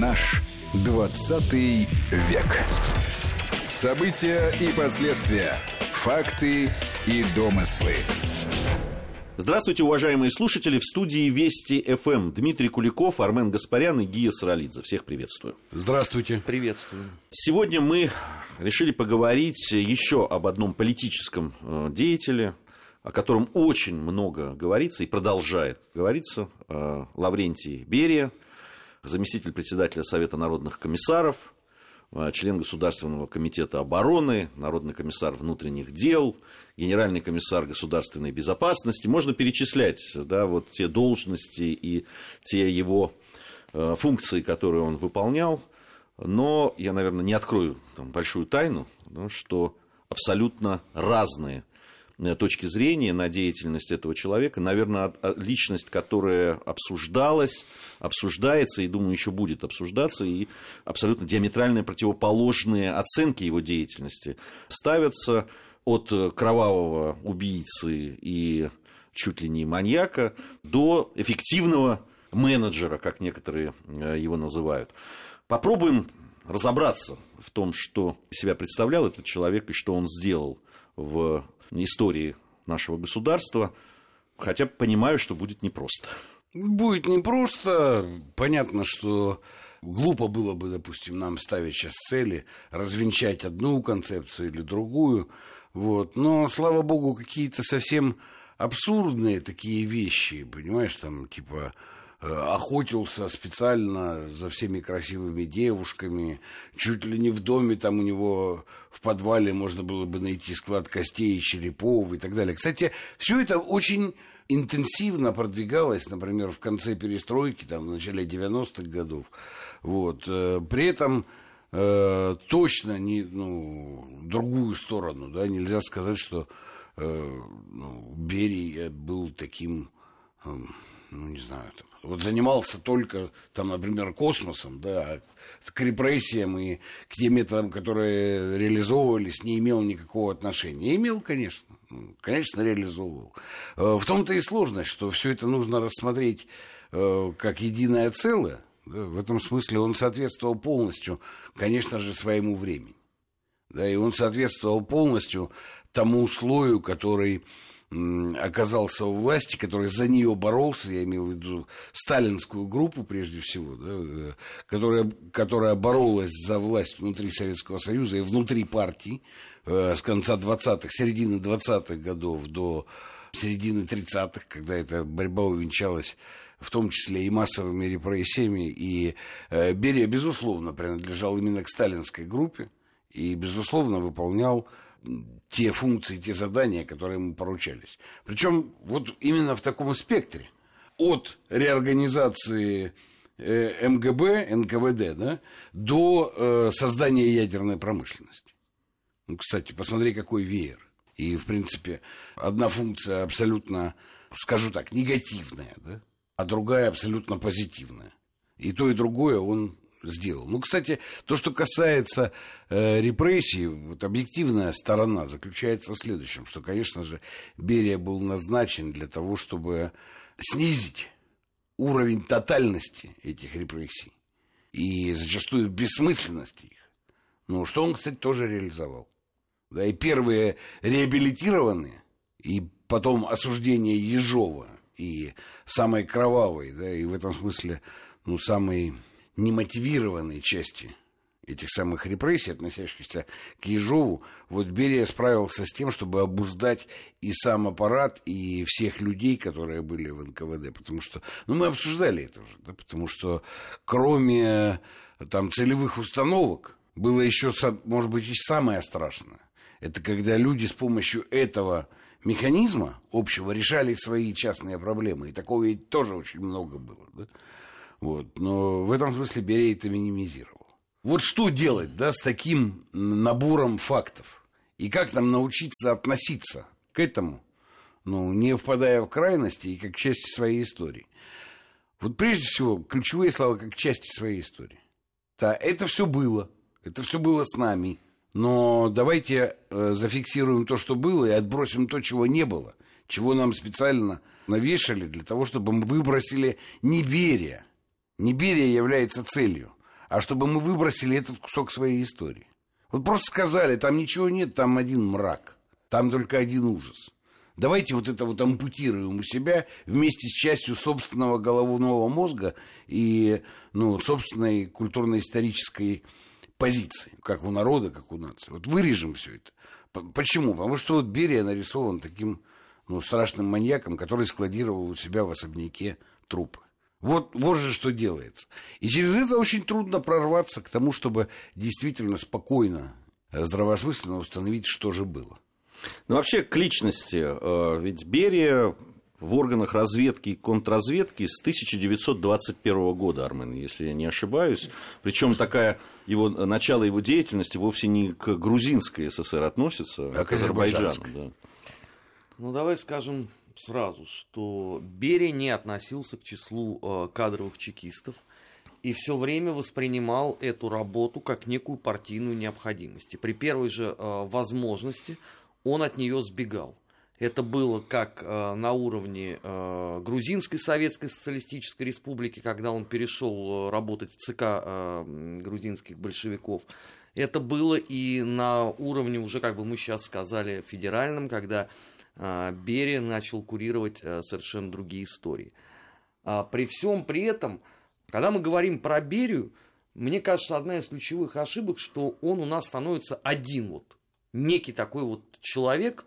Наш 20 век. События и последствия. Факты и домыслы. Здравствуйте, уважаемые слушатели. В студии Вести ФМ Дмитрий Куликов, Армен Гаспарян и Гия Саралидзе. Всех приветствую. Здравствуйте. Приветствую. Сегодня мы решили поговорить еще об одном политическом э, деятеле, о котором очень много говорится и продолжает говориться. Э, Лаврентий Берия, заместитель председателя Совета народных комиссаров, э, член Государственного комитета обороны, народный комиссар внутренних дел, генеральный комиссар государственной безопасности. Можно перечислять да, вот те должности и те его э, функции, которые он выполнял. Но я, наверное, не открою там, большую тайну, что абсолютно разные точки зрения на деятельность этого человека. Наверное, личность, которая обсуждалась, обсуждается и, думаю, еще будет обсуждаться, и абсолютно диаметрально противоположные оценки его деятельности ставятся от кровавого убийцы и чуть ли не маньяка до эффективного менеджера, как некоторые э, его называют. Попробуем разобраться в том, что себя представлял этот человек и что он сделал в истории нашего государства, хотя понимаю, что будет непросто. Будет непросто. Понятно, что глупо было бы, допустим, нам ставить сейчас цели, развенчать одну концепцию или другую. Вот. Но, слава богу, какие-то совсем абсурдные такие вещи, понимаешь, там, типа, охотился специально за всеми красивыми девушками. Чуть ли не в доме там у него в подвале можно было бы найти склад костей, черепов и так далее. Кстати, все это очень интенсивно продвигалось, например, в конце перестройки, там, в начале 90-х годов. Вот. При этом э, точно не, ну, другую сторону, да, нельзя сказать, что э, ну, Берий был таким... Э, ну, не знаю, там, вот занимался только, там, например, космосом, да, к репрессиям и к тем методам, которые реализовывались, не имел никакого отношения. Имел, конечно, ну, конечно, реализовывал. Э, в том-то и сложность, что все это нужно рассмотреть э, как единое целое. Да, в этом смысле он соответствовал полностью, конечно же, своему времени. Да, и он соответствовал полностью тому слою, который оказался у власти, который за нее боролся, я имел в виду сталинскую группу прежде всего, да, э, которая, которая боролась за власть внутри Советского Союза и внутри партии э, с конца 20-х, середины 20-х годов до середины 30-х, когда эта борьба увенчалась в том числе и массовыми репрессиями. И э, Берия, безусловно, принадлежал именно к сталинской группе и, безусловно, выполнял те функции, те задания, которые ему поручались. Причем вот именно в таком спектре. От реорганизации э, МГБ, НКВД, да, до э, создания ядерной промышленности. Ну, кстати, посмотри, какой веер. И, в принципе, одна функция абсолютно, скажу так, негативная, да, а другая абсолютно позитивная. И то, и другое он сделал. Ну, кстати, то, что касается э, репрессий, вот объективная сторона заключается в следующем, что, конечно же, Берия был назначен для того, чтобы снизить уровень тотальности этих репрессий и зачастую бессмысленности их. Ну, что он, кстати, тоже реализовал. Да, и первые реабилитированные, и потом осуждение Ежова, и самой кровавой, да, и в этом смысле, ну, самой немотивированной части этих самых репрессий, относящихся к Ежову, вот Берия справился с тем, чтобы обуздать и сам аппарат, и всех людей, которые были в НКВД. Потому что, ну, мы обсуждали это уже, да, потому что кроме там целевых установок было еще, может быть, и самое страшное. Это когда люди с помощью этого механизма общего решали свои частные проблемы. И такого ведь тоже очень много было. Да? Вот. Но в этом смысле Берия это минимизировал. Вот что делать да, с таким набором фактов? И как нам научиться относиться к этому, ну, не впадая в крайности и как к части своей истории? Вот прежде всего, ключевые слова как части своей истории. Да, это все было. Это все было с нами. Но давайте э, зафиксируем то, что было, и отбросим то, чего не было. Чего нам специально навешали для того, чтобы мы выбросили неверие, Нибирия является целью, а чтобы мы выбросили этот кусок своей истории. Вот просто сказали, там ничего нет, там один мрак, там только один ужас. Давайте вот это вот ампутируем у себя вместе с частью собственного головного мозга и ну, собственной культурно-исторической позиции, как у народа, как у нации. Вот вырежем все это. Почему? Потому что вот Берия нарисован таким ну, страшным маньяком, который складировал у себя в особняке трупы. Вот, вот же что делается. И через это очень трудно прорваться к тому, чтобы действительно спокойно, здравосмысленно установить, что же было. Ну, вообще, к личности. Э, ведь Берия в органах разведки и контрразведки с 1921 года, Армен, если я не ошибаюсь. Причем такая его, начало его деятельности вовсе не к грузинской ССР относится, а, к Азербайджану. Да. Ну, давай скажем сразу, что Берия не относился к числу э, кадровых чекистов и все время воспринимал эту работу как некую партийную необходимость. И при первой же э, возможности он от нее сбегал. Это было как э, на уровне э, Грузинской Советской Социалистической Республики, когда он перешел э, работать в ЦК э, грузинских большевиков. Это было и на уровне, уже как бы мы сейчас сказали, федеральном, когда Берия начал курировать э, совершенно другие истории. А при всем при этом, когда мы говорим про Берию, мне кажется, одна из ключевых ошибок, что он у нас становится один вот, некий такой вот человек,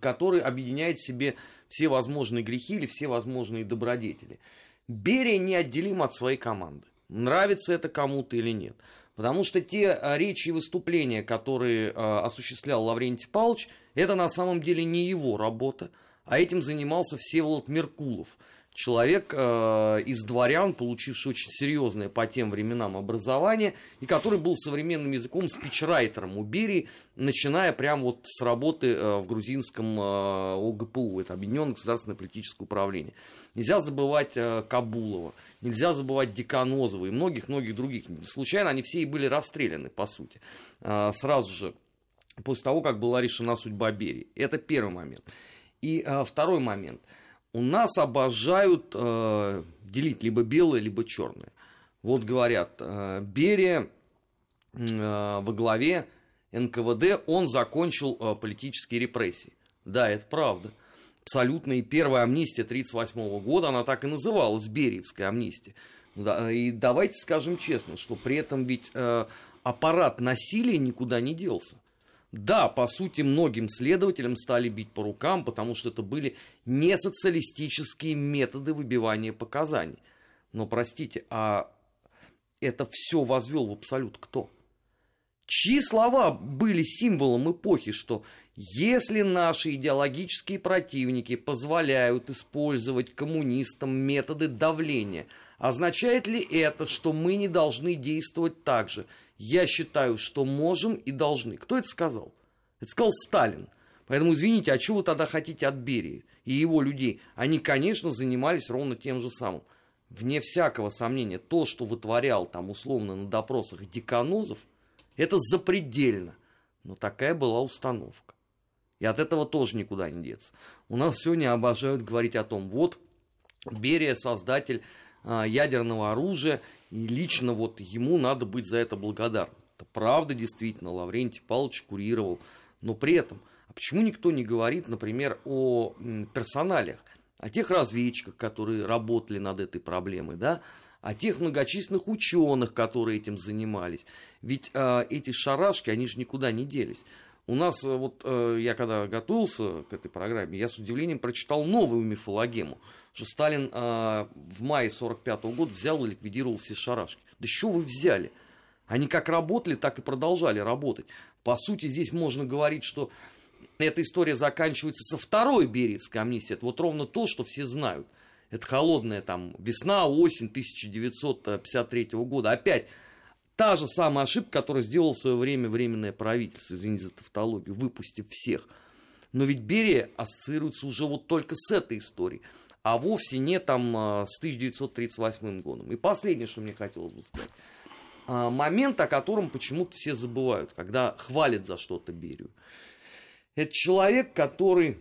который объединяет в себе все возможные грехи или все возможные добродетели. Берия неотделим от своей команды. Нравится это кому-то или нет. Потому что те а, речи и выступления, которые э, осуществлял Лаврентий Павлович, это на самом деле не его работа, а этим занимался Всеволод Меркулов – человек э, из дворян, получивший очень серьезное по тем временам образование, и который был современным языком спичрайтером у Берии, начиная прямо вот с работы э, в грузинском э, ОГПУ, это Объединенное государственное политическое управление. Нельзя забывать э, Кабулова, нельзя забывать Деканозова и многих-многих других. Случайно они все и были расстреляны, по сути, э, сразу же после того, как была решена судьба Берии. Это первый момент. И э, второй момент – у нас обожают э, делить либо белое, либо черное. Вот говорят, э, Берия э, во главе НКВД, он закончил э, политические репрессии. Да, это правда. Абсолютно. И первая амнистия 1938 года, она так и называлась, Бериевская амнистия. Да, и давайте скажем честно, что при этом ведь э, аппарат насилия никуда не делся. Да, по сути, многим следователям стали бить по рукам, потому что это были не социалистические методы выбивания показаний. Но, простите, а это все возвел в абсолют кто? Чьи слова были символом эпохи, что если наши идеологические противники позволяют использовать коммунистам методы давления, означает ли это, что мы не должны действовать так же – я считаю, что можем и должны. Кто это сказал? Это сказал Сталин. Поэтому, извините, а чего вы тогда хотите от Берии и его людей? Они, конечно, занимались ровно тем же самым. Вне всякого сомнения, то, что вытворял там условно на допросах Деканозов, это запредельно. Но такая была установка. И от этого тоже никуда не деться. У нас сегодня обожают говорить о том, вот Берия создатель ядерного оружия, и лично вот ему надо быть за это благодарным. Это правда, действительно, Лаврентий Павлович курировал. Но при этом, а почему никто не говорит, например, о персоналиях, о тех разведчиках, которые работали над этой проблемой, да, о тех многочисленных ученых, которые этим занимались. Ведь э, эти шарашки, они же никуда не делись. У нас, э, вот э, я когда готовился к этой программе, я с удивлением прочитал новую мифологему, что Сталин э, в мае 45 года взял и ликвидировал все шарашки. Да что вы взяли? Они как работали, так и продолжали работать. По сути, здесь можно говорить, что эта история заканчивается со второй Бериевской амнистией. Это вот ровно то, что все знают. Это холодная там весна, осень 1953 года. Опять Та же самая ошибка, которую сделал в свое время Временное правительство, извините за тавтологию, выпустив всех. Но ведь Берия ассоциируется уже вот только с этой историей, а вовсе не там а, с 1938 годом. И последнее, что мне хотелось бы сказать. А, момент, о котором почему-то все забывают, когда хвалят за что-то Берию. Это человек, который,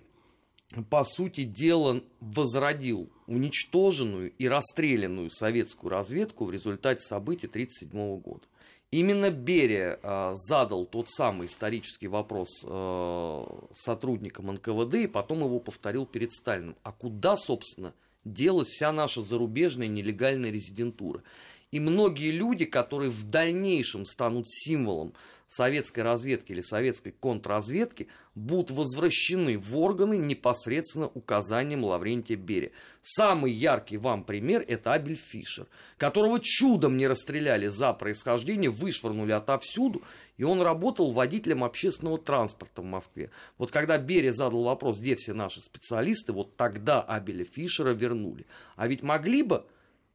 по сути дела, возродил уничтоженную и расстрелянную советскую разведку в результате событий 1937 года. Именно Берия э, задал тот самый исторический вопрос э, сотрудникам НКВД и потом его повторил перед Сталиным. А куда, собственно, делась вся наша зарубежная нелегальная резидентура? И многие люди, которые в дальнейшем станут символом советской разведки или советской контрразведки будут возвращены в органы непосредственно указанием Лаврентия Берия. Самый яркий вам пример – это Абель Фишер, которого чудом не расстреляли за происхождение, вышвырнули отовсюду, и он работал водителем общественного транспорта в Москве. Вот когда Берия задал вопрос, где все наши специалисты, вот тогда Абеля Фишера вернули. А ведь могли бы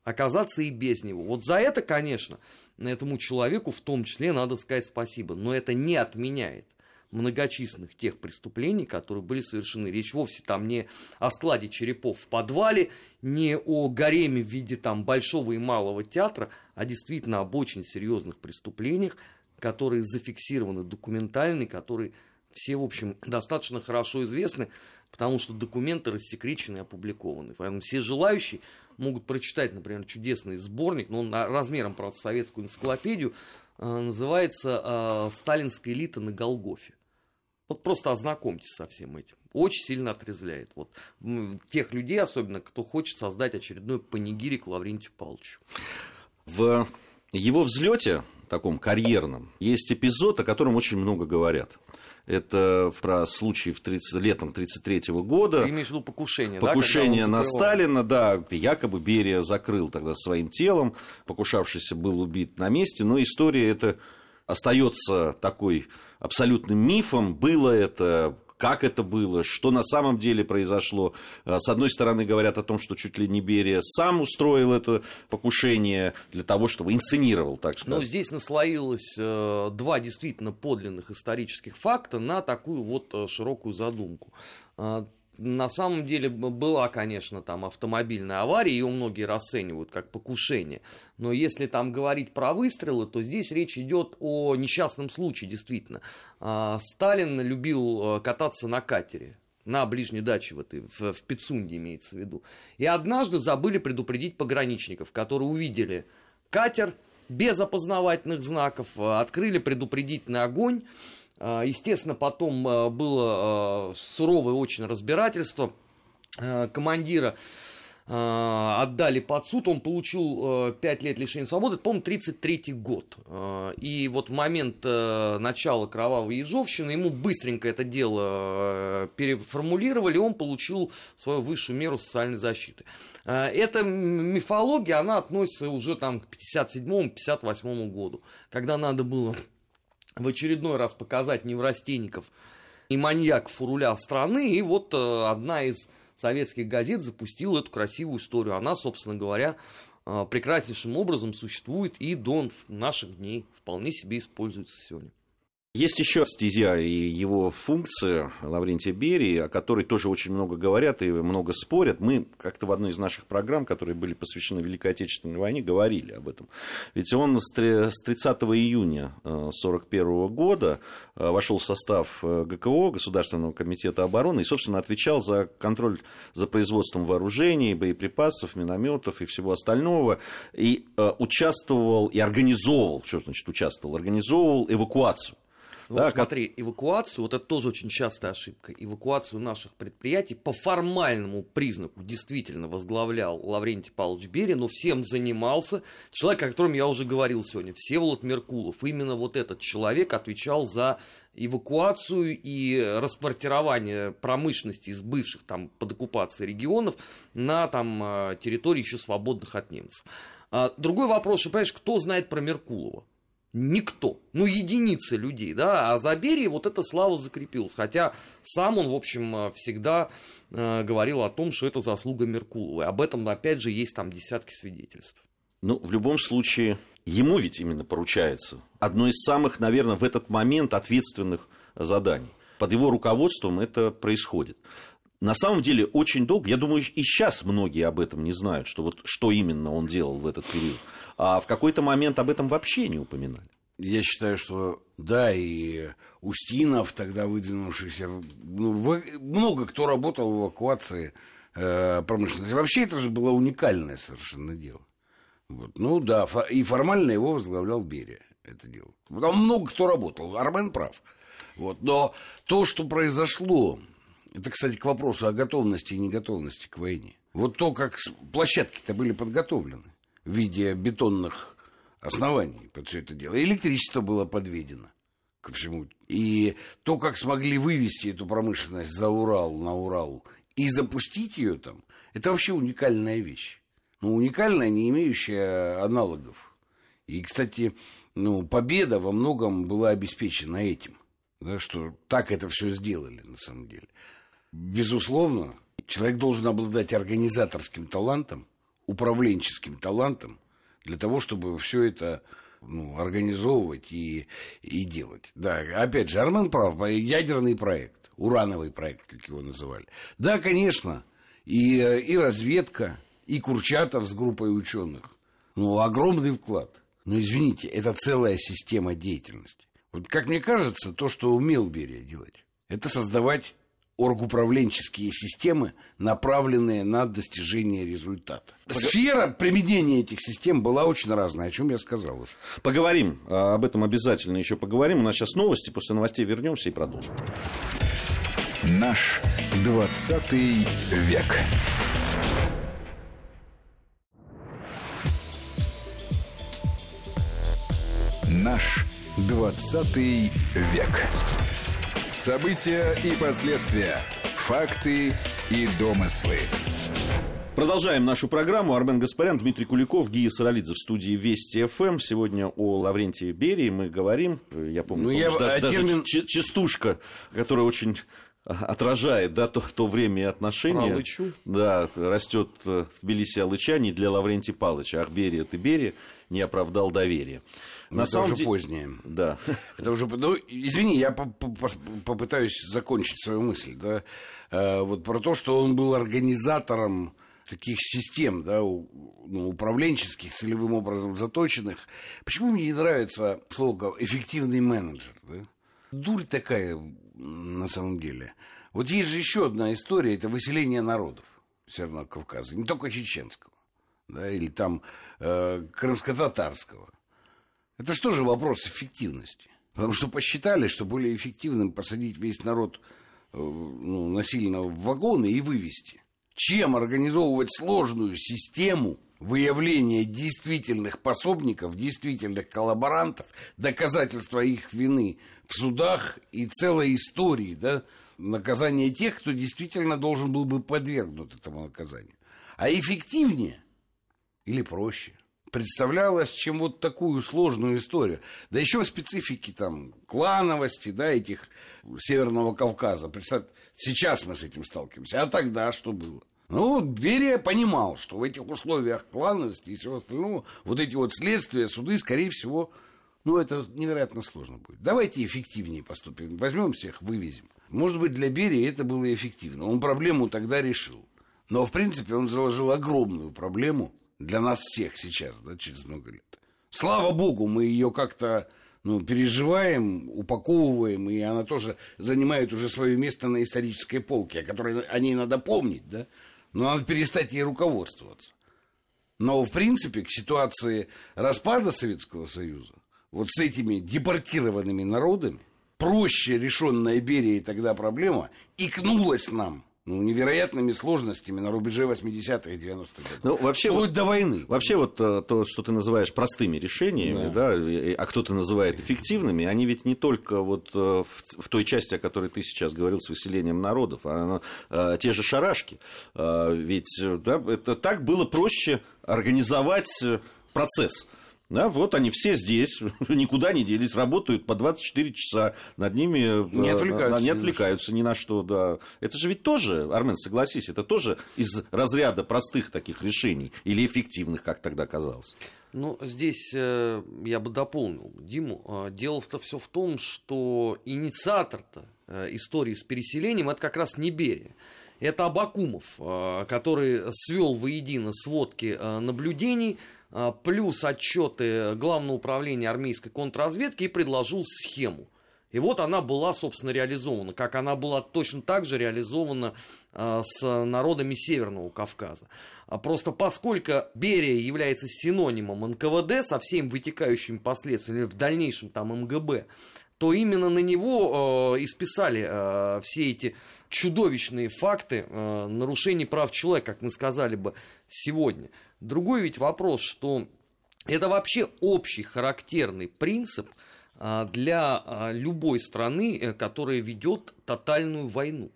оказаться и без него. Вот за это, конечно, этому человеку в том числе надо сказать спасибо. Но это не отменяет многочисленных тех преступлений, которые были совершены. Речь вовсе там не о складе черепов в подвале, не о гареме в виде там большого и малого театра, а действительно об очень серьезных преступлениях, которые зафиксированы документально, которые все, в общем, достаточно хорошо известны, потому что документы рассекречены и опубликованы. Поэтому все желающие могут прочитать, например, чудесный сборник, но он размером, правда, советскую энциклопедию, э, называется э, «Сталинская элита на Голгофе». Вот просто ознакомьтесь со всем этим. Очень сильно отрезвляет. Вот. Тех людей, особенно, кто хочет создать очередной панигирик Лаврентию Павловичу. В его взлете, таком карьерном, есть эпизод, о котором очень много говорят. Это про случай в 30, летом 1933 года. Ты имеешь в виду покушение, Покушение да, на Сталина, да. Якобы Берия закрыл тогда своим телом. Покушавшийся был убит на месте. Но история эта остается такой абсолютным мифом. Было это, как это было, что на самом деле произошло. А, с одной стороны, говорят о том, что чуть ли не Берия сам устроил это покушение для того, чтобы инсценировал, так сказать. Но здесь наслоилось э, два действительно подлинных исторических факта на такую вот э, широкую задумку. На самом деле была, конечно, там автомобильная авария, ее многие расценивают как покушение. Но если там говорить про выстрелы, то здесь речь идет о несчастном случае, действительно. А, Сталин любил э, кататься на катере на ближней даче в, этой, в, в Пицунде имеется в виду. И однажды забыли предупредить пограничников, которые увидели катер без опознавательных знаков, э, открыли предупредительный огонь, естественно, потом а, было а, суровое очень разбирательство командира отдали под суд, он получил 5 лет лишения свободы, по-моему, 33 год. И вот в момент начала кровавой ежовщины ему быстренько это дело переформулировали, он получил свою высшую меру социальной защиты. Эта мифология, она относится уже там к 57-58 году, когда надо было в очередной раз показать неврастенников и маньяков у руля страны. И вот э, одна из советских газет запустила эту красивую историю. Она, собственно говоря, э, прекраснейшим образом существует и до наших дней вполне себе используется сегодня. Есть еще стезя и его функция Лаврентия Берии, о которой тоже очень много говорят и много спорят. Мы как-то в одной из наших программ, которые были посвящены Великой Отечественной войне, говорили об этом. Ведь он с 30 июня 1941 э, года э, вошел в состав э, ГКО, Государственного комитета обороны, и, собственно, отвечал за контроль за производством вооружений, боеприпасов, минометов и всего остального. И участвовал и организовывал, что значит участвовал, организовывал эвакуацию ну, да, вот смотри, как... эвакуацию, вот это тоже очень частая ошибка, эвакуацию наших предприятий по формальному признаку действительно возглавлял Лаврентий Павлович Берин, но всем занимался человек, о котором я уже говорил сегодня, Всеволод Меркулов. Именно вот этот человек отвечал за эвакуацию и расквартирование промышленности из бывших там под оккупацией регионов на там а, территории еще свободных от немцев. А, другой вопрос, что, понимаешь, кто знает про Меркулова? Никто. Ну, единицы людей, да. А за Берии вот эта слава закрепилась. Хотя сам он, в общем, э, всегда э, говорил о том, что это заслуга Меркулова. И об этом, опять же, есть там десятки свидетельств. Ну, в любом случае, ему ведь именно поручается одно из самых, наверное, в этот момент ответственных заданий. Под его руководством это происходит. На самом деле очень долго, я думаю, и сейчас многие об этом не знают, что, вот, что именно он делал в этот период а в какой-то момент об этом вообще не упоминали. Я считаю, что да, и Устинов, тогда выдвинувшийся, ну, много кто работал в эвакуации э, промышленности. Вообще это же было уникальное совершенно дело. Вот. Ну да, и формально его возглавлял Берия это дело. Там много кто работал, Армен прав. Вот. Но то, что произошло, это, кстати, к вопросу о готовности и неготовности к войне. Вот то, как площадки-то были подготовлены в виде бетонных оснований под все это дело. электричество было подведено ко всему. И то, как смогли вывести эту промышленность за Урал, на Урал, и запустить ее там, это вообще уникальная вещь. Ну, уникальная, не имеющая аналогов. И, кстати, ну, победа во многом была обеспечена этим. Да, что так это все сделали, на самом деле. Безусловно, человек должен обладать организаторским талантом, управленческим талантом, для того, чтобы все это ну, организовывать и, и делать. Да, опять же, Армен прав, ядерный проект, урановый проект, как его называли. Да, конечно, и, и разведка, и Курчатов с группой ученых. Ну, огромный вклад. Но извините, это целая система деятельности. Вот как мне кажется, то, что умел Берия делать, это создавать оргуправленческие системы, направленные на достижение результата. Сфера применения этих систем была очень разная, о чем я сказал уже. Поговорим, а, об этом обязательно еще поговорим. У нас сейчас новости, после новостей вернемся и продолжим. Наш 20 век. Наш 20 век. События и последствия. Факты и домыслы. Продолжаем нашу программу. Армен Гаспарян, Дмитрий Куликов, Гия Саралидзе в студии Вести ФМ. Сегодня о Лаврентии Берии мы говорим. Я помню, ну, я, даже, а термин... даже частушка, которая очень отражает да, то, то время и отношения. Алычу. Да, растет в Тбилиси Алыча не для Лаврентия Палыча. Ах, Берия, ты Берия, не оправдал доверия. На это самом уже деле... позднее. Да. Это уже... Ну, извини, я попытаюсь закончить свою мысль. Да? Э, вот про то, что он был организатором таких систем, да, ну, управленческих, целевым образом заточенных. Почему мне не нравится слово «эффективный менеджер»? Да? Дурь такая, на самом деле. Вот есть же еще одна история, это выселение народов Северного Кавказа, не только чеченского, да, или там э, крымско-татарского. Это что же вопрос эффективности? Потому что посчитали, что более эффективным посадить весь народ э, ну, насильно в вагоны и вывести, чем организовывать сложную систему выявления действительных пособников, действительных коллаборантов, доказательства их вины в судах и целой истории, да, наказания тех, кто действительно должен был бы подвергнут этому наказанию. А эффективнее или проще – представлялось, чем вот такую сложную историю. Да еще специфики там клановости, да, этих Северного Кавказа. Представь, сейчас мы с этим сталкиваемся. А тогда что было? Ну, Берия понимал, что в этих условиях клановости и всего остального, вот эти вот следствия, суды, скорее всего, ну, это невероятно сложно будет. Давайте эффективнее поступим. Возьмем всех, вывезем. Может быть, для Берии это было эффективно. Он проблему тогда решил. Но, в принципе, он заложил огромную проблему – для нас всех сейчас, да, через много лет. Слава богу, мы ее как-то ну, переживаем, упаковываем, и она тоже занимает уже свое место на исторической полке, о которой о ней надо помнить, да, но надо перестать ей руководствоваться. Но, в принципе, к ситуации распада Советского Союза, вот с этими депортированными народами, проще решенная Берией тогда проблема икнулась нам ну, невероятными сложностями на рубеже 80-х и 90-х годов. Ну, вообще, Вплоть вот, до войны. Вообще вот э, то, что ты называешь простыми решениями, да. Да, а кто-то называет эффективными, они ведь не только вот э, в, в той части, о которой ты сейчас говорил, с выселением народов, а, а те же шарашки. А, ведь да, это так было проще организовать процесс да, вот они все здесь, никуда не делись, работают по 24 часа, над ними э, не отвлекаются, не отвлекаются ни на что. Да. Это же ведь тоже, Армен, согласись, это тоже из разряда простых таких решений или эффективных, как тогда казалось. Ну, здесь э, я бы дополнил Диму. Э, дело-то все в том, что инициатор-то э, истории с переселением это как раз не Берия. Это Абакумов, который свел воедино сводки наблюдений плюс отчеты Главного управления армейской контрразведки и предложил схему. И вот она была, собственно, реализована, как она была точно так же реализована э, с народами Северного Кавказа. А просто поскольку Берия является синонимом НКВД со всеми вытекающими последствиями, в дальнейшем там МГБ, то именно на него э, и списали э, все эти чудовищные факты э, нарушений прав человека, как мы сказали бы сегодня. Другой ведь вопрос, что это вообще общий характерный принцип – а, для а, любой страны, э, которая ведет тотальную войну.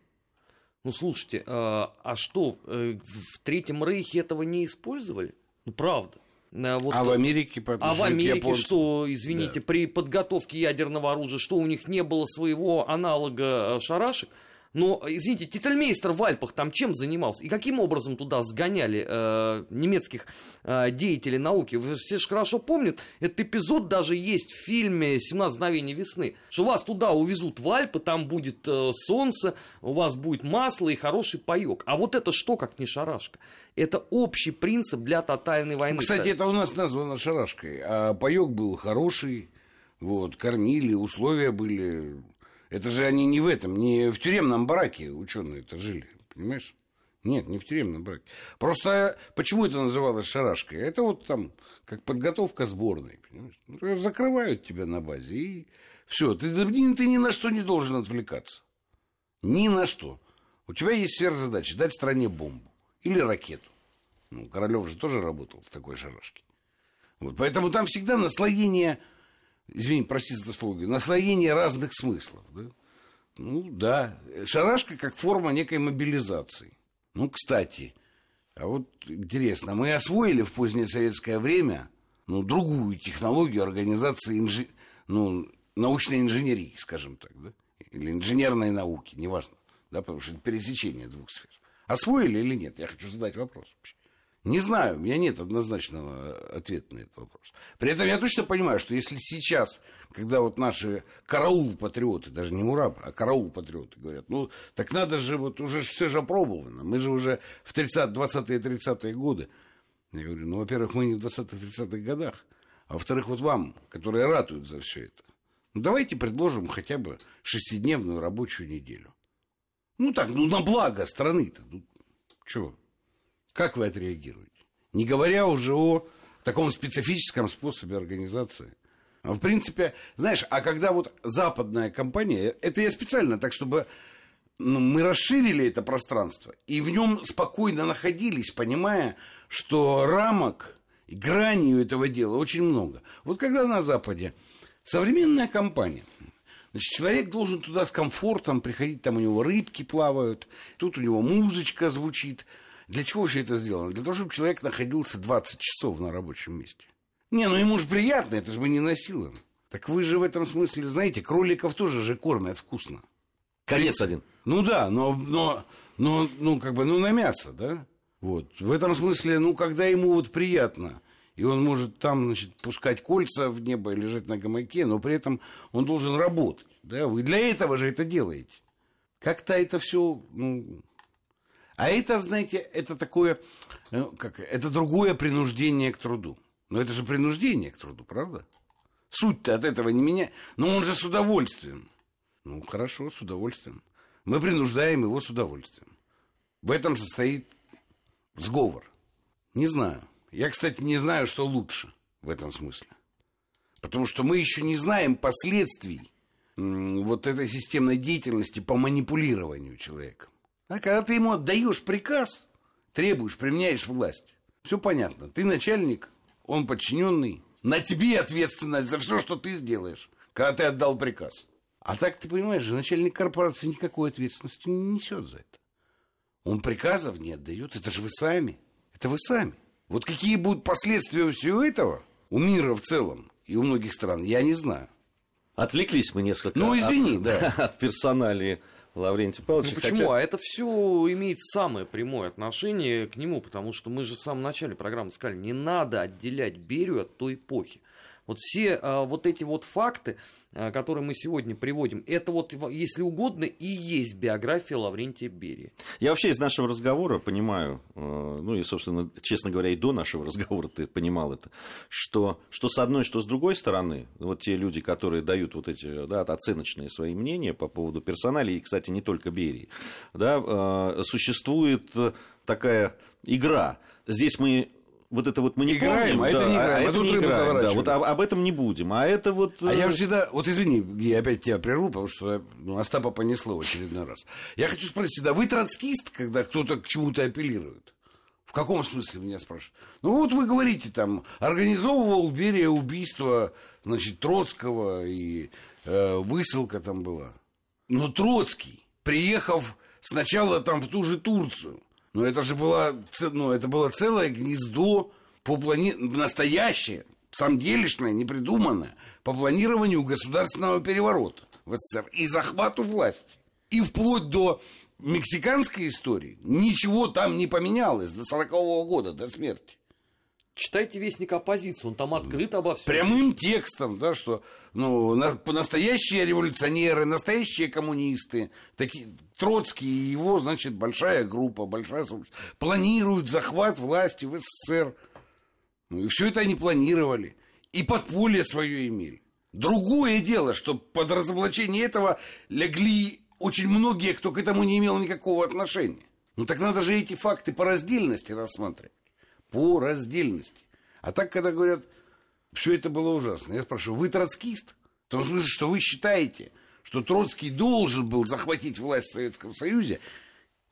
Ну, слушайте, а, а что, э, в Третьем Рейхе этого не использовали? Ну, правда. Вот, а в Америке А в Америке что, извините, да. при подготовке ядерного оружия, что у них не было своего аналога шарашек? Но, извините, Тительмейстер в Альпах там чем занимался? И каким образом туда сгоняли э, немецких э, деятелей науки? Вы все же хорошо помнят, этот эпизод даже есть в фильме «17 мгновений весны», что вас туда увезут в Альпы, там будет э, солнце, у вас будет масло и хороший паек. А вот это что, как не шарашка? Это общий принцип для тотальной войны. Кстати, это у нас названо шарашкой, а паек был хороший, вот, кормили, условия были это же они не в этом, не в тюремном бараке ученые-то жили, понимаешь? Нет, не в тюремном бараке. Просто почему это называлось шарашкой? Это вот там как подготовка сборной, понимаешь? Ну, закрывают тебя на базе и все. Ты, ты ни на что не должен отвлекаться. Ни на что. У тебя есть сверхзадача дать стране бомбу или ракету. Ну, Королев же тоже работал в такой шарашке. Вот, поэтому там всегда наслоение извини, простите за слово, наслоение разных смыслов. Да? Ну да, шарашка как форма некой мобилизации. Ну, кстати, а вот интересно, мы освоили в позднее советское время ну, другую технологию организации инжи... ну, научной инженерии, скажем так, да? или инженерной науки, неважно, да, потому что это пересечение двух сфер. Освоили или нет? Я хочу задать вопрос вообще. Не знаю, у меня нет однозначного ответа на этот вопрос. При этом я точно понимаю, что если сейчас, когда вот наши караул-патриоты, даже не мураб, а караул-патриоты говорят, ну, так надо же, вот уже все же опробовано, мы же уже в 30, 20-е, 30-е годы. Я говорю, ну, во-первых, мы не в 20-х, 30-х годах, а во-вторых, вот вам, которые ратуют за все это, ну, давайте предложим хотя бы шестидневную рабочую неделю. Ну, так, ну, на благо страны-то. Ну, чего? Как вы отреагируете? Не говоря уже о таком специфическом способе организации. В принципе, знаешь, а когда вот западная компания, это я специально так, чтобы ну, мы расширили это пространство и в нем спокойно находились, понимая, что рамок, гранью этого дела очень много. Вот когда на Западе современная компания, значит, человек должен туда с комфортом приходить, там у него рыбки плавают, тут у него музычка звучит, для чего все это сделано? Для того, чтобы человек находился 20 часов на рабочем месте. Не, ну ему же приятно, это же мы не насилуем. Так вы же в этом смысле, знаете, кроликов тоже же кормят вкусно. Конец один. Ну да, но, но, но, ну как бы, ну на мясо, да? Вот. В этом смысле, ну когда ему вот приятно, и он может там, значит, пускать кольца в небо и лежать на гамаке, но при этом он должен работать, да? Вы для этого же это делаете. Как-то это все, ну, а это, знаете, это такое, ну, как, это другое принуждение к труду. Но это же принуждение к труду, правда? Суть-то от этого не меня. Но он же с удовольствием. Ну, хорошо, с удовольствием. Мы принуждаем его с удовольствием. В этом состоит сговор. Не знаю. Я, кстати, не знаю, что лучше в этом смысле. Потому что мы еще не знаем последствий вот этой системной деятельности по манипулированию человеком. А когда ты ему отдаешь приказ, требуешь, применяешь власть, все понятно. Ты начальник, он подчиненный. На тебе ответственность за все, что ты сделаешь, когда ты отдал приказ. А так ты понимаешь же, начальник корпорации никакой ответственности не несет за это. Он приказов не отдает. Это же вы сами. Это вы сами. Вот какие будут последствия всего этого у мира в целом и у многих стран, я не знаю. Отвлеклись мы несколько ну, извини, от, да. от персоналии Лаврентий Павлович. Ну почему? Хотя... А это все имеет самое прямое отношение к нему, потому что мы же в самом начале программы сказали, не надо отделять Берию от той эпохи. Вот все а, вот эти вот факты, а, которые мы сегодня приводим, это вот, если угодно, и есть биография Лаврентия Берии. Я вообще из нашего разговора понимаю, э, ну и, собственно, честно говоря, и до нашего разговора ты понимал это, что, что с одной, что с другой стороны, вот те люди, которые дают вот эти да, оценочные свои мнения по поводу персоналей, и, кстати, не только Берии, да, э, существует такая игра. Здесь мы вот это вот мы не играем, помним, а это не играем, а, а, это не играем, да, вот а, об этом не будем, а это вот... А я э, всегда, вот извини, я опять тебя прерву, потому что ну, Остапа понесло в очередной раз. Я хочу спросить всегда, вы троцкист, когда кто-то к чему-то апеллирует? В каком смысле меня спрашивают? Ну вот вы говорите там, организовывал Берия убийство, значит, Троцкого и э, высылка там была. Но Троцкий, приехав сначала там в ту же Турцию, но это же было, ну, это было целое гнездо по плани... настоящее, самделишное, непридуманное, по планированию государственного переворота в СССР и захвату власти. И вплоть до мексиканской истории ничего там не поменялось до 40 -го года, до смерти. Читайте вестник оппозиции, он там открыт обо всем. Прямым текстом, да, что ну, на, настоящие революционеры, настоящие коммунисты, такие, Троцкий и его, значит, большая группа, большая планируют захват власти в СССР. Ну, и все это они планировали. И подполье свое имели. Другое дело, что под разоблачение этого легли очень многие, кто к этому не имел никакого отношения. Ну так надо же эти факты по раздельности рассматривать по раздельности. А так, когда говорят, все это было ужасно, я спрашиваю, вы троцкист? В том смысле, что вы считаете, что Троцкий должен был захватить власть в Советском Союзе,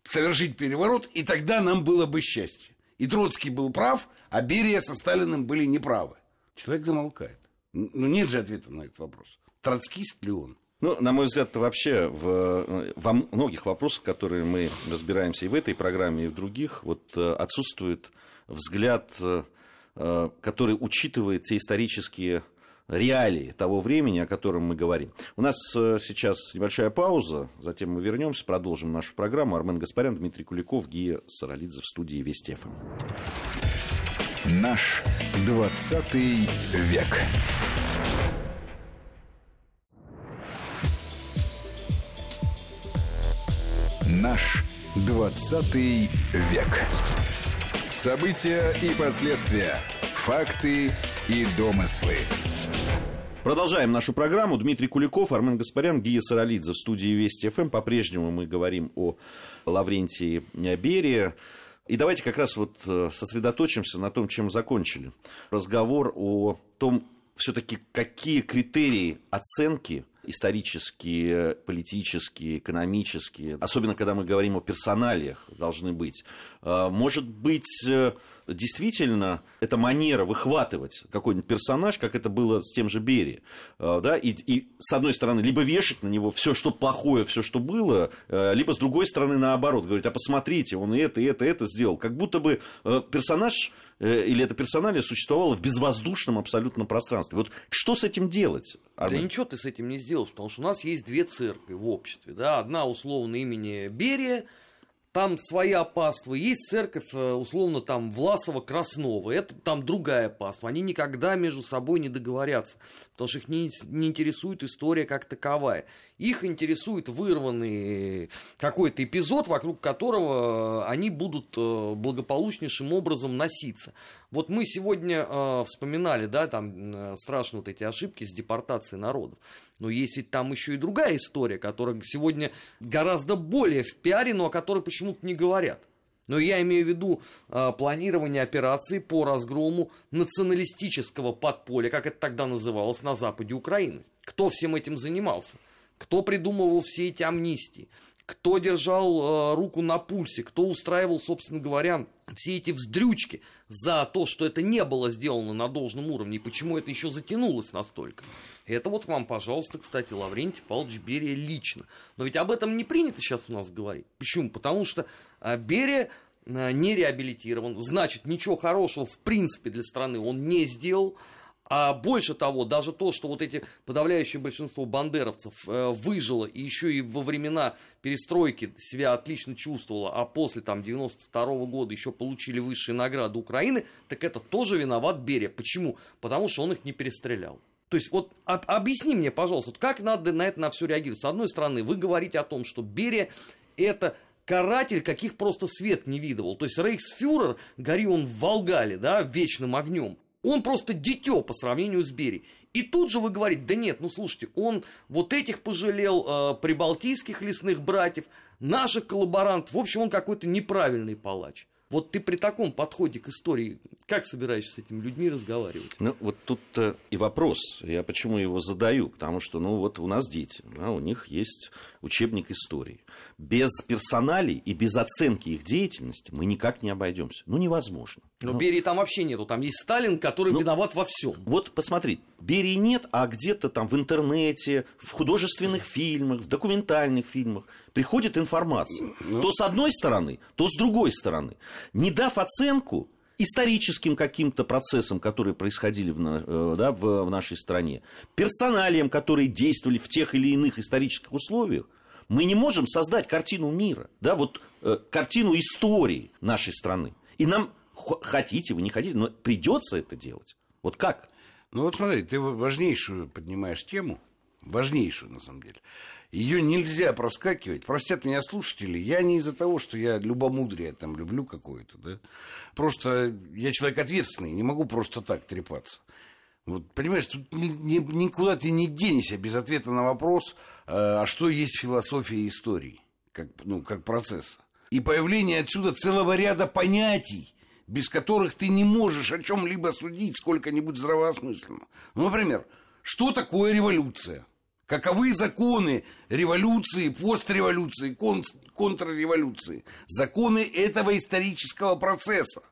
совершить переворот, и тогда нам было бы счастье. И Троцкий был прав, а Берия со Сталиным были неправы. Человек замолкает. Ну, нет же ответа на этот вопрос. Троцкист ли он? Ну, на мой взгляд, вообще в, во многих вопросах, которые мы разбираемся и в этой программе, и в других, вот э, отсутствует взгляд, э, э, который учитывает те исторические реалии того времени, о котором мы говорим. У нас э, сейчас небольшая пауза, затем мы вернемся, продолжим нашу программу. Армен Гаспарян, Дмитрий Куликов, Гия Саралидзе в студии Вести ФМ. Наш 20 век. Наш 20 век. События и последствия. Факты и домыслы. Продолжаем нашу программу. Дмитрий Куликов, Армен Гаспарян, Гия Саралидзе в студии Вести ФМ. По-прежнему мы говорим о Лаврентии Берии. И давайте как раз вот э, сосредоточимся на том, чем закончили. Разговор о том, все-таки какие критерии оценки исторические, политические, экономические, особенно когда мы говорим о персоналиях, должны быть. А, может быть, э, действительно, эта манера выхватывать какой-нибудь персонаж, как это было с тем же Берри, а, да, и, и с одной стороны, либо вешать на него все, что плохое, все, что было, э, либо с другой стороны, наоборот, говорить, а посмотрите, он и это, и это, и это сделал. Как будто бы э, персонаж или это персоналия существовало в безвоздушном абсолютно пространстве. Вот что с этим делать? Армен? Да ничего ты с этим не сделаешь, потому что у нас есть две церкви в обществе. Да? Одна условно имени Берия, там своя паства, есть церковь, э, условно, там, Власова-Краснова, это там другая паства, они никогда между собой не договорятся, потому что их не, не интересует история как таковая. Их интересует вырванный какой-то эпизод, вокруг которого они будут э, благополучнейшим образом носиться. Вот мы сегодня э, вспоминали, да, там э, страшные вот эти ошибки с депортацией народов. Но есть ведь там еще и другая история, которая сегодня гораздо более в пиаре, но о которой почему-то не говорят. Но я имею в виду э, планирование операции по разгрому националистического подполья, как это тогда называлось, на западе Украины. Кто всем этим занимался? Кто придумывал все эти амнистии, кто держал э, руку на пульсе, кто устраивал, собственно говоря, все эти вздрючки за то, что это не было сделано на должном уровне, и почему это еще затянулось настолько. Это вот вам, пожалуйста, кстати, Лаврентий Павлович Берия лично. Но ведь об этом не принято сейчас у нас говорить. Почему? Потому что э, Берия не реабилитирован, значит, ничего хорошего в принципе для страны он не сделал, А больше того, даже то, что вот эти подавляющее большинство бандеровцев э, выжило и еще и во времена перестройки себя отлично чувствовало, а после там 92 -го года еще получили высшие награды Украины, так это тоже виноват Берия. Почему? Потому что он их не перестрелял. То есть вот об, объясни мне, пожалуйста, вот как надо на это на все реагировать. С одной стороны, вы говорите о том, что Берия это каратель, каких просто свет не видывал. То есть рейхсфюрер, гори он в Волгале, да, вечным огнем. Он просто дитё по сравнению с Берией. И тут же вы говорите, да нет, ну слушайте, он вот этих пожалел, э, прибалтийских лесных братьев, наших коллаборантов, в общем, он какой-то неправильный палач. Вот ты при таком подходе к истории, как собираешься с этими людьми разговаривать? Ну, вот тут и вопрос. Я почему его задаю? Потому что, ну, вот у нас дети, да, у них есть учебник истории. Без персоналей и без оценки их деятельности мы никак не обойдемся. Ну, невозможно. Но ну, Берии там вообще нету. Там есть Сталин, который ну, виноват во всем. Вот посмотри, Берии нет, а где-то там в интернете, в художественных фильмах, в документальных фильмах приходит информация. Ну... То с одной стороны, то с другой стороны. Не дав оценку историческим каким-то процессам, которые происходили в, э, да, в, в нашей стране, персоналиям, которые действовали в тех или иных исторических условиях, мы не можем создать картину мира, да, вот э, картину истории нашей страны. И нам хотите вы, не хотите, но придется это делать. Вот как? Ну вот смотри, ты важнейшую поднимаешь тему, важнейшую на самом деле. Ее нельзя проскакивать. Простят меня слушатели, я не из-за того, что я любомудрие там люблю какое-то, да. Просто я человек ответственный, не могу просто так трепаться. Вот, понимаешь, тут ни, ни, никуда ты не денешься без ответа на вопрос, э, а что есть философия истории, как, ну, как процесса. И появление отсюда целого ряда понятий, без которых ты не можешь о чем-либо судить сколько-нибудь здравоосмысленно. Ну, например, что такое революция? Каковы законы революции, постреволюции, кон контрреволюции? Законы этого исторического процесса,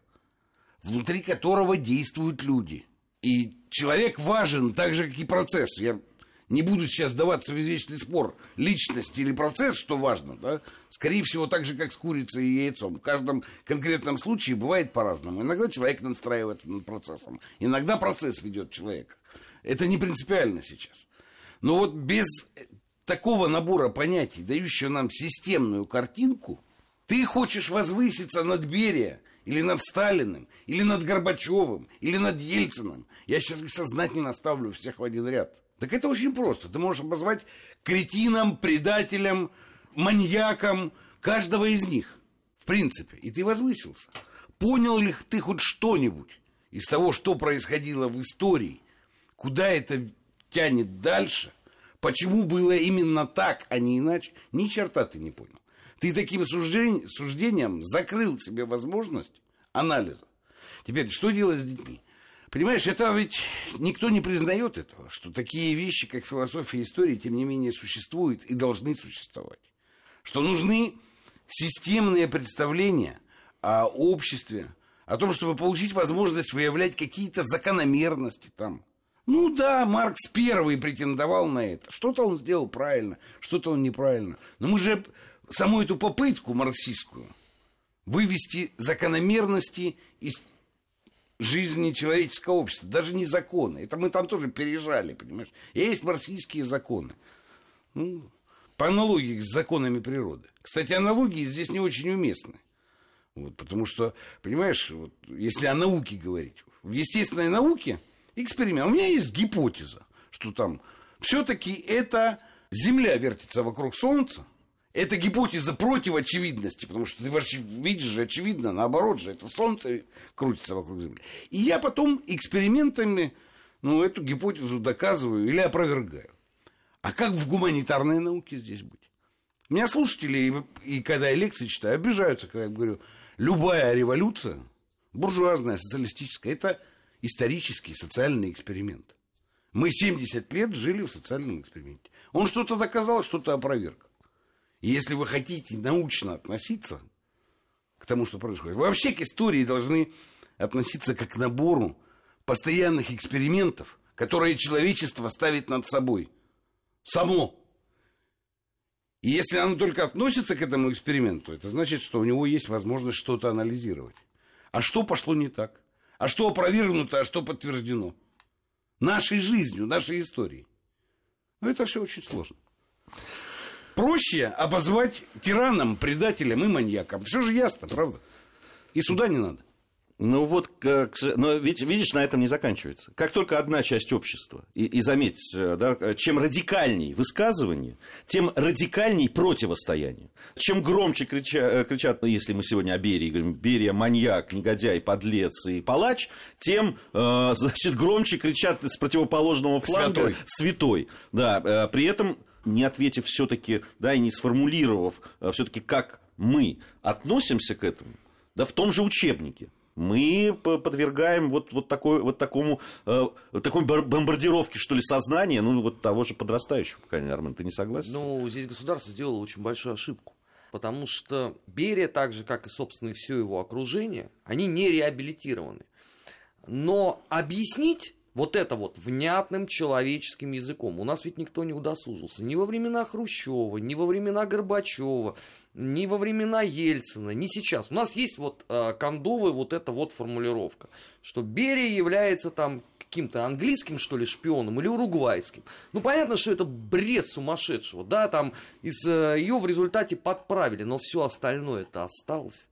внутри которого действуют люди. И человек важен так же, как и процесс. Я не буду сейчас даваться в извечный спор, личность или процесс, что важно, да, скорее всего, так же, как с курицей и яйцом. В каждом конкретном случае бывает по-разному. Иногда человек настраивается над процессом, иногда процесс ведет человека. Это не принципиально сейчас. Но вот без такого набора понятий, дающего нам системную картинку, ты хочешь возвыситься над Берия, или над Сталиным, или над Горбачевым, или над Ельциным. Я сейчас сознательно ставлю всех в один ряд. Так это очень просто. Ты можешь обозвать кретином, предателем, маньяком каждого из них. В принципе. И ты возвысился. Понял ли ты хоть что-нибудь из того, что происходило в истории? Куда это тянет дальше? Почему было именно так, а не иначе? Ни черта ты не понял. Ты таким суждением, суждением закрыл себе возможность анализа. Теперь, что делать с детьми? Понимаешь, это ведь никто не признает этого, что такие вещи, как философия истории, тем не менее существуют и должны существовать. Что нужны системные представления о обществе, о том, чтобы получить возможность выявлять какие-то закономерности там. Ну да, Маркс первый претендовал на это. Что-то он сделал правильно, что-то он неправильно. Но мы же саму эту попытку марксистскую вывести закономерности из жизни человеческого общества, даже не законы. Это мы там тоже пережали, понимаешь? Есть марксистские законы. Ну, по аналогии с законами природы. Кстати, аналогии здесь не очень уместны. Вот, потому что, понимаешь, вот, если о науке говорить, в естественной науке эксперимент. У меня есть гипотеза, что там все-таки это Земля вертится вокруг Солнца, это гипотеза против очевидности, потому что ты видишь же очевидно, наоборот же, это Солнце крутится вокруг Земли. И я потом экспериментами ну, эту гипотезу доказываю или опровергаю. А как в гуманитарной науке здесь быть? У меня слушатели, и, и когда я лекции читаю, обижаются, когда я говорю, любая революция, буржуазная, социалистическая, это исторический социальный эксперимент. Мы 70 лет жили в социальном эксперименте. Он что-то доказал, что-то опроверг. И если вы хотите научно относиться к тому, что происходит, вы вообще к истории должны относиться как к набору постоянных экспериментов, которые человечество ставит над собой. Само. И если оно только относится к этому эксперименту, это значит, что у него есть возможность что-то анализировать. А что пошло не так? А что опровергнуто, а что подтверждено? нашей жизнью, нашей историей. Но это все очень сложно. Проще обозвать тираном, предателем и маньяком. Все же ясно, правда? И суда не надо. Ну вот, как, но ведь, видишь, на этом не заканчивается. Как только одна часть общества, и, и заметь, да, чем радикальней высказывание, тем радикальней противостояние. Чем громче крича, кричат, ну, если мы сегодня о Берии говорим, Берия маньяк, негодяй, подлец и палач, тем, э, значит, громче кричат с противоположного фланга святой. святой. Да, э, при этом не ответив все-таки, да, и не сформулировав э, все-таки, как мы относимся к этому, да, в том же учебнике мы подвергаем вот, вот, такой, вот такому, э, такой бомбардировке, что ли, сознания, ну, вот того же подрастающего поколения, Армен, ты не согласен? Ну, здесь государство сделало очень большую ошибку. Потому что Берия, так же, как и, собственно, все его окружение, они не реабилитированы. Но объяснить вот это вот внятным человеческим языком. У нас ведь никто не удосужился. Ни во времена Хрущева, ни во времена Горбачева, ни во времена Ельцина, ни сейчас. У нас есть вот э, кондовая вот эта вот формулировка, что Берия является там каким-то английским, что ли, шпионом или уругвайским. Ну, понятно, что это бред сумасшедшего, да, там из э, ее в результате подправили, но все остальное это осталось.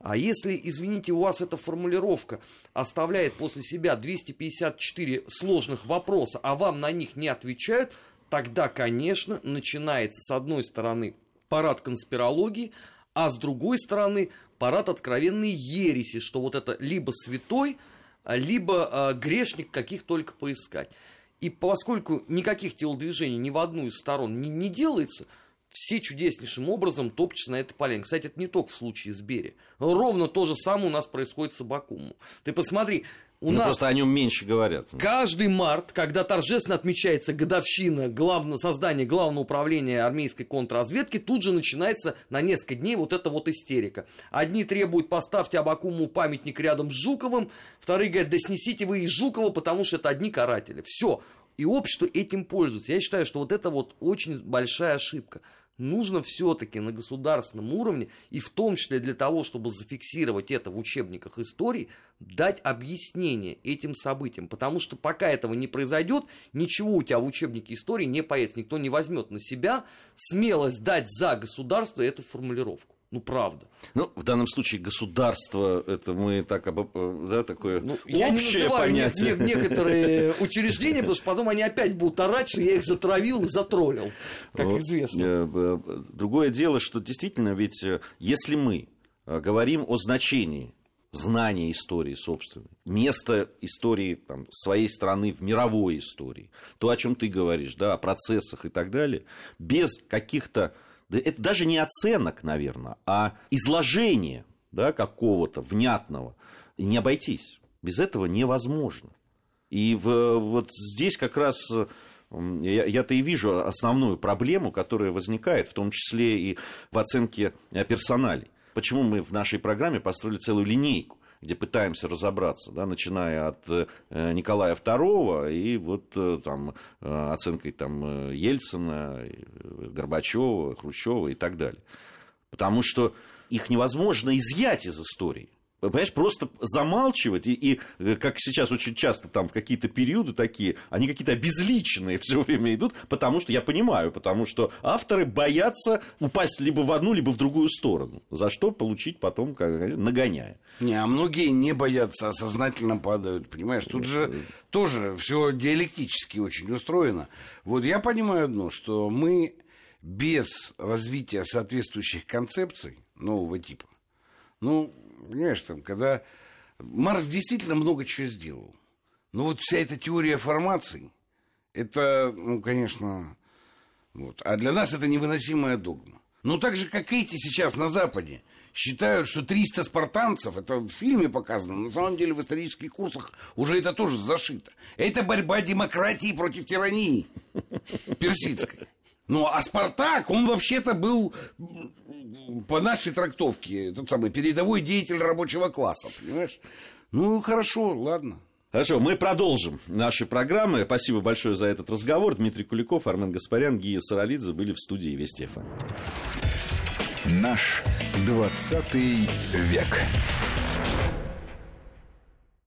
А если, извините, у вас эта формулировка оставляет после себя 254 сложных вопроса, а вам на них не отвечают, тогда, конечно, начинается с одной стороны парад конспирологии, а с другой стороны парад откровенной ереси, что вот это либо святой, либо э, грешник, каких только поискать. И поскольку никаких телодвижений ни в одну из сторон не делается, все чудеснейшим образом топчутся на этой поляне. Кстати, это не только в случае с Бери. Ровно то же самое у нас происходит с Абакумом. Ты посмотри, у ну, нас просто о нем меньше говорят. Каждый март, когда торжественно отмечается годовщина главного, создания главного управления армейской контрразведки, тут же начинается на несколько дней вот эта вот истерика. Одни требуют поставьте Абакуму памятник рядом с Жуковым, вторые говорят, да снесите вы и Жукова, потому что это одни каратели. Все. И общество этим пользуется. Я считаю, что вот это вот очень большая ошибка нужно все-таки на государственном уровне, и в том числе для того, чтобы зафиксировать это в учебниках истории, дать объяснение этим событиям. Потому что пока этого не произойдет, ничего у тебя в учебнике истории не появится. Никто не возьмет на себя смелость дать за государство эту формулировку. Ну, правда. Ну, в данном случае государство, это мы так, да, такое ну, общее я не называю понятие. Не, не, некоторые учреждения, потому что потом они опять будут орать, что я их затравил и затроллил, как вот, известно. Э, э, другое дело, что действительно, ведь э, если мы говорим о значении знания истории собственной, место истории там, своей страны в мировой истории, то, о чем ты говоришь, да, о процессах и так далее, без каких-то это даже не оценок, наверное, а изложение да, какого-то внятного. Не обойтись. Без этого невозможно. И в, вот здесь как раз я-то и вижу основную проблему, которая возникает, в том числе и в оценке персоналей. Почему мы в нашей программе построили целую линейку? Где пытаемся разобраться, да, начиная от э, Николая II и вот э, там э, оценкой там Ельцина, Горбачева, Хрущева и так далее. Потому что их невозможно изъять из истории. Понимаешь, просто замалчивать, и, и э, как сейчас очень часто там какие-то периоды такие, они какие-то обезличенные все время идут, потому что, я понимаю, потому что авторы боятся упасть либо в одну, либо в другую сторону, за что получить потом, как, нагоняя. Не, а многие не боятся, а сознательно падают, понимаешь, тут же тоже все диалектически очень устроено. Вот я понимаю одно, что мы без развития соответствующих концепций нового типа, ну, понимаешь, там, когда Марс действительно много чего сделал. Но вот вся эта теория формаций, это, ну, конечно, вот. А для нас это невыносимая догма. Ну, так же, как эти сейчас на Западе считают, что 300 спартанцев, это в фильме показано, на самом деле в исторических курсах уже это тоже зашито. Это борьба демократии против тирании персидской. Ну, а Спартак, он вообще-то был по нашей трактовке тот самый передовой деятель рабочего класса, понимаешь? Ну, хорошо, ладно. Хорошо, мы продолжим наши программы. Спасибо большое за этот разговор. Дмитрий Куликов, Армен Гаспарян, Гия Саралидзе были в студии Вести ФМ. Наш 20 век.